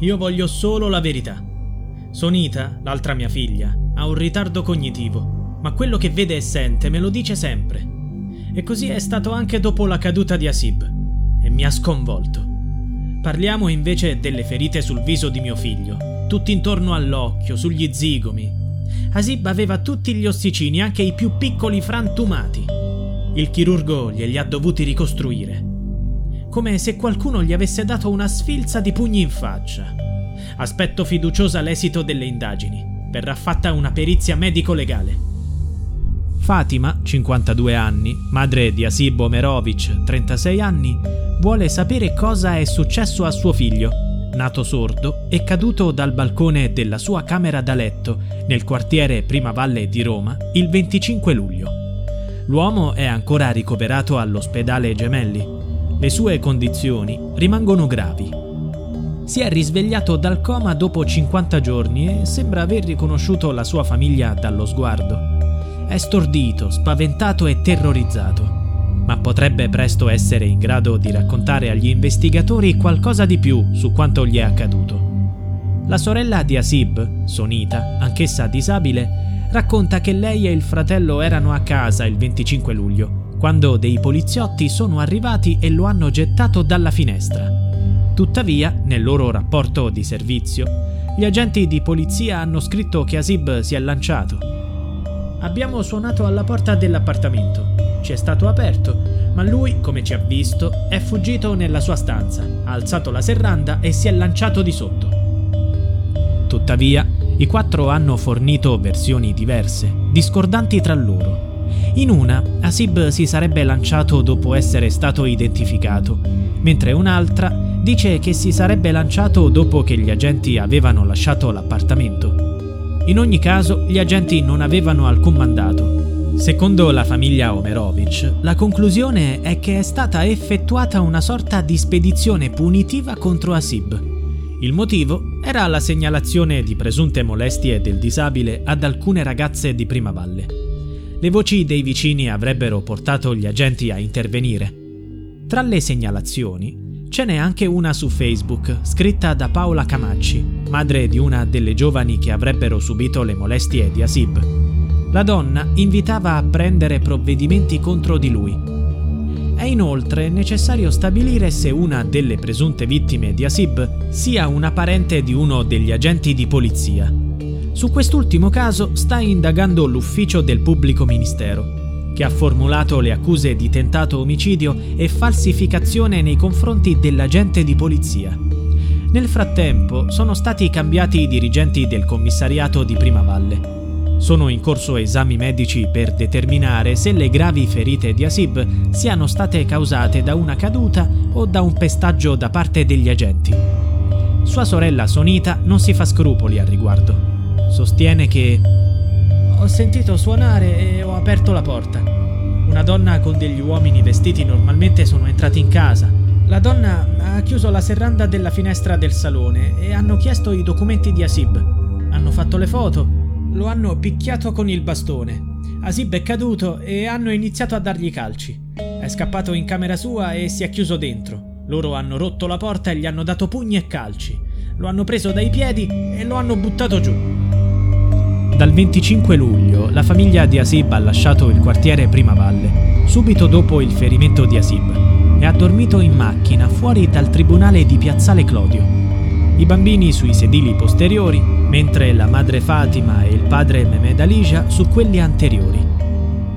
io voglio solo la verità. Sonita, l'altra mia figlia, ha un ritardo cognitivo, ma quello che vede e sente me lo dice sempre. E così è stato anche dopo la caduta di Asib, e mi ha sconvolto. Parliamo invece delle ferite sul viso di mio figlio, tutti intorno all'occhio, sugli zigomi. Asib aveva tutti gli ossicini, anche i più piccoli frantumati. Il chirurgo glieli ha dovuti ricostruire come se qualcuno gli avesse dato una sfilza di pugni in faccia. Aspetto fiduciosa l'esito delle indagini. Verrà fatta una perizia medico-legale. Fatima, 52 anni, madre di Asib Omerovic, 36 anni, vuole sapere cosa è successo a suo figlio, nato sordo e caduto dal balcone della sua camera da letto nel quartiere Prima Valle di Roma il 25 luglio. L'uomo è ancora ricoverato all'ospedale Gemelli le sue condizioni rimangono gravi. Si è risvegliato dal coma dopo 50 giorni e sembra aver riconosciuto la sua famiglia dallo sguardo. È stordito, spaventato e terrorizzato, ma potrebbe presto essere in grado di raccontare agli investigatori qualcosa di più su quanto gli è accaduto. La sorella di Asib, Sonita, anch'essa disabile, racconta che lei e il fratello erano a casa il 25 luglio quando dei poliziotti sono arrivati e lo hanno gettato dalla finestra. Tuttavia, nel loro rapporto di servizio, gli agenti di polizia hanno scritto che Asib si è lanciato. Abbiamo suonato alla porta dell'appartamento. Ci è stato aperto, ma lui, come ci ha visto, è fuggito nella sua stanza, ha alzato la serranda e si è lanciato di sotto. Tuttavia, i quattro hanno fornito versioni diverse, discordanti tra loro. In una, Asib si sarebbe lanciato dopo essere stato identificato, mentre un'altra dice che si sarebbe lanciato dopo che gli agenti avevano lasciato l'appartamento. In ogni caso, gli agenti non avevano alcun mandato. Secondo la famiglia Omerovic, la conclusione è che è stata effettuata una sorta di spedizione punitiva contro Asib. Il motivo era la segnalazione di presunte molestie del disabile ad alcune ragazze di Prima Valle. Le voci dei vicini avrebbero portato gli agenti a intervenire. Tra le segnalazioni ce n'è anche una su Facebook, scritta da Paola Camacci, madre di una delle giovani che avrebbero subito le molestie di Asib. La donna invitava a prendere provvedimenti contro di lui. È inoltre necessario stabilire se una delle presunte vittime di Asib sia una parente di uno degli agenti di polizia. Su quest'ultimo caso sta indagando l'ufficio del pubblico ministero, che ha formulato le accuse di tentato omicidio e falsificazione nei confronti dell'agente di polizia. Nel frattempo sono stati cambiati i dirigenti del commissariato di Prima Valle. Sono in corso esami medici per determinare se le gravi ferite di Asib siano state causate da una caduta o da un pestaggio da parte degli agenti. Sua sorella Sonita non si fa scrupoli al riguardo. Sostiene che ho sentito suonare e ho aperto la porta. Una donna con degli uomini vestiti normalmente sono entrati in casa. La donna ha chiuso la serranda della finestra del salone e hanno chiesto i documenti di Asib. Hanno fatto le foto, lo hanno picchiato con il bastone. Asib è caduto e hanno iniziato a dargli calci. È scappato in camera sua e si è chiuso dentro. Loro hanno rotto la porta e gli hanno dato pugni e calci. Lo hanno preso dai piedi e lo hanno buttato giù. Dal 25 luglio la famiglia di Asib ha lasciato il quartiere Prima Valle, subito dopo il ferimento di Asib, e ha dormito in macchina fuori dal tribunale di Piazzale Clodio. I bambini sui sedili posteriori, mentre la madre Fatima e il padre Mehmed Alicia su quelli anteriori.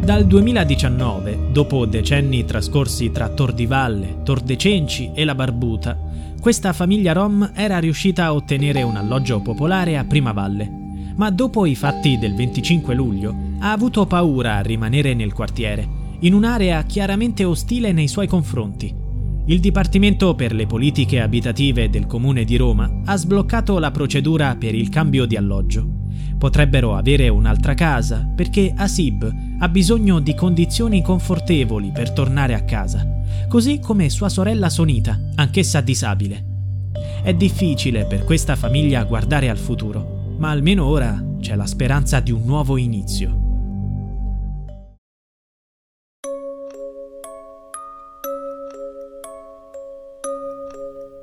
Dal 2019, dopo decenni trascorsi tra Tor di Valle, Tor de Cenci e la Barbuta, questa famiglia rom era riuscita a ottenere un alloggio popolare a Prima Valle ma dopo i fatti del 25 luglio ha avuto paura a rimanere nel quartiere, in un'area chiaramente ostile nei suoi confronti. il Dipartimento per le politiche abitative del Comune di Roma ha sbloccato la procedura per il cambio di alloggio. Potrebbero avere un'altra casa perché Asib ha bisogno di condizioni confortevoli per tornare a casa, così come sua sorella Sonita, anch'essa disabile. È difficile per questa famiglia guardare al futuro, ma almeno ora c'è la speranza di un nuovo inizio.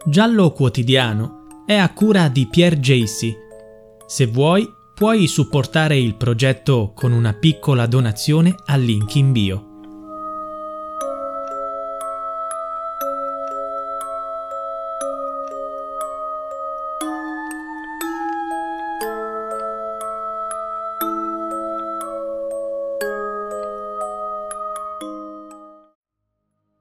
Giallo Quotidiano è a cura di Pierre Jacy. Se vuoi, puoi supportare il progetto con una piccola donazione al link in bio.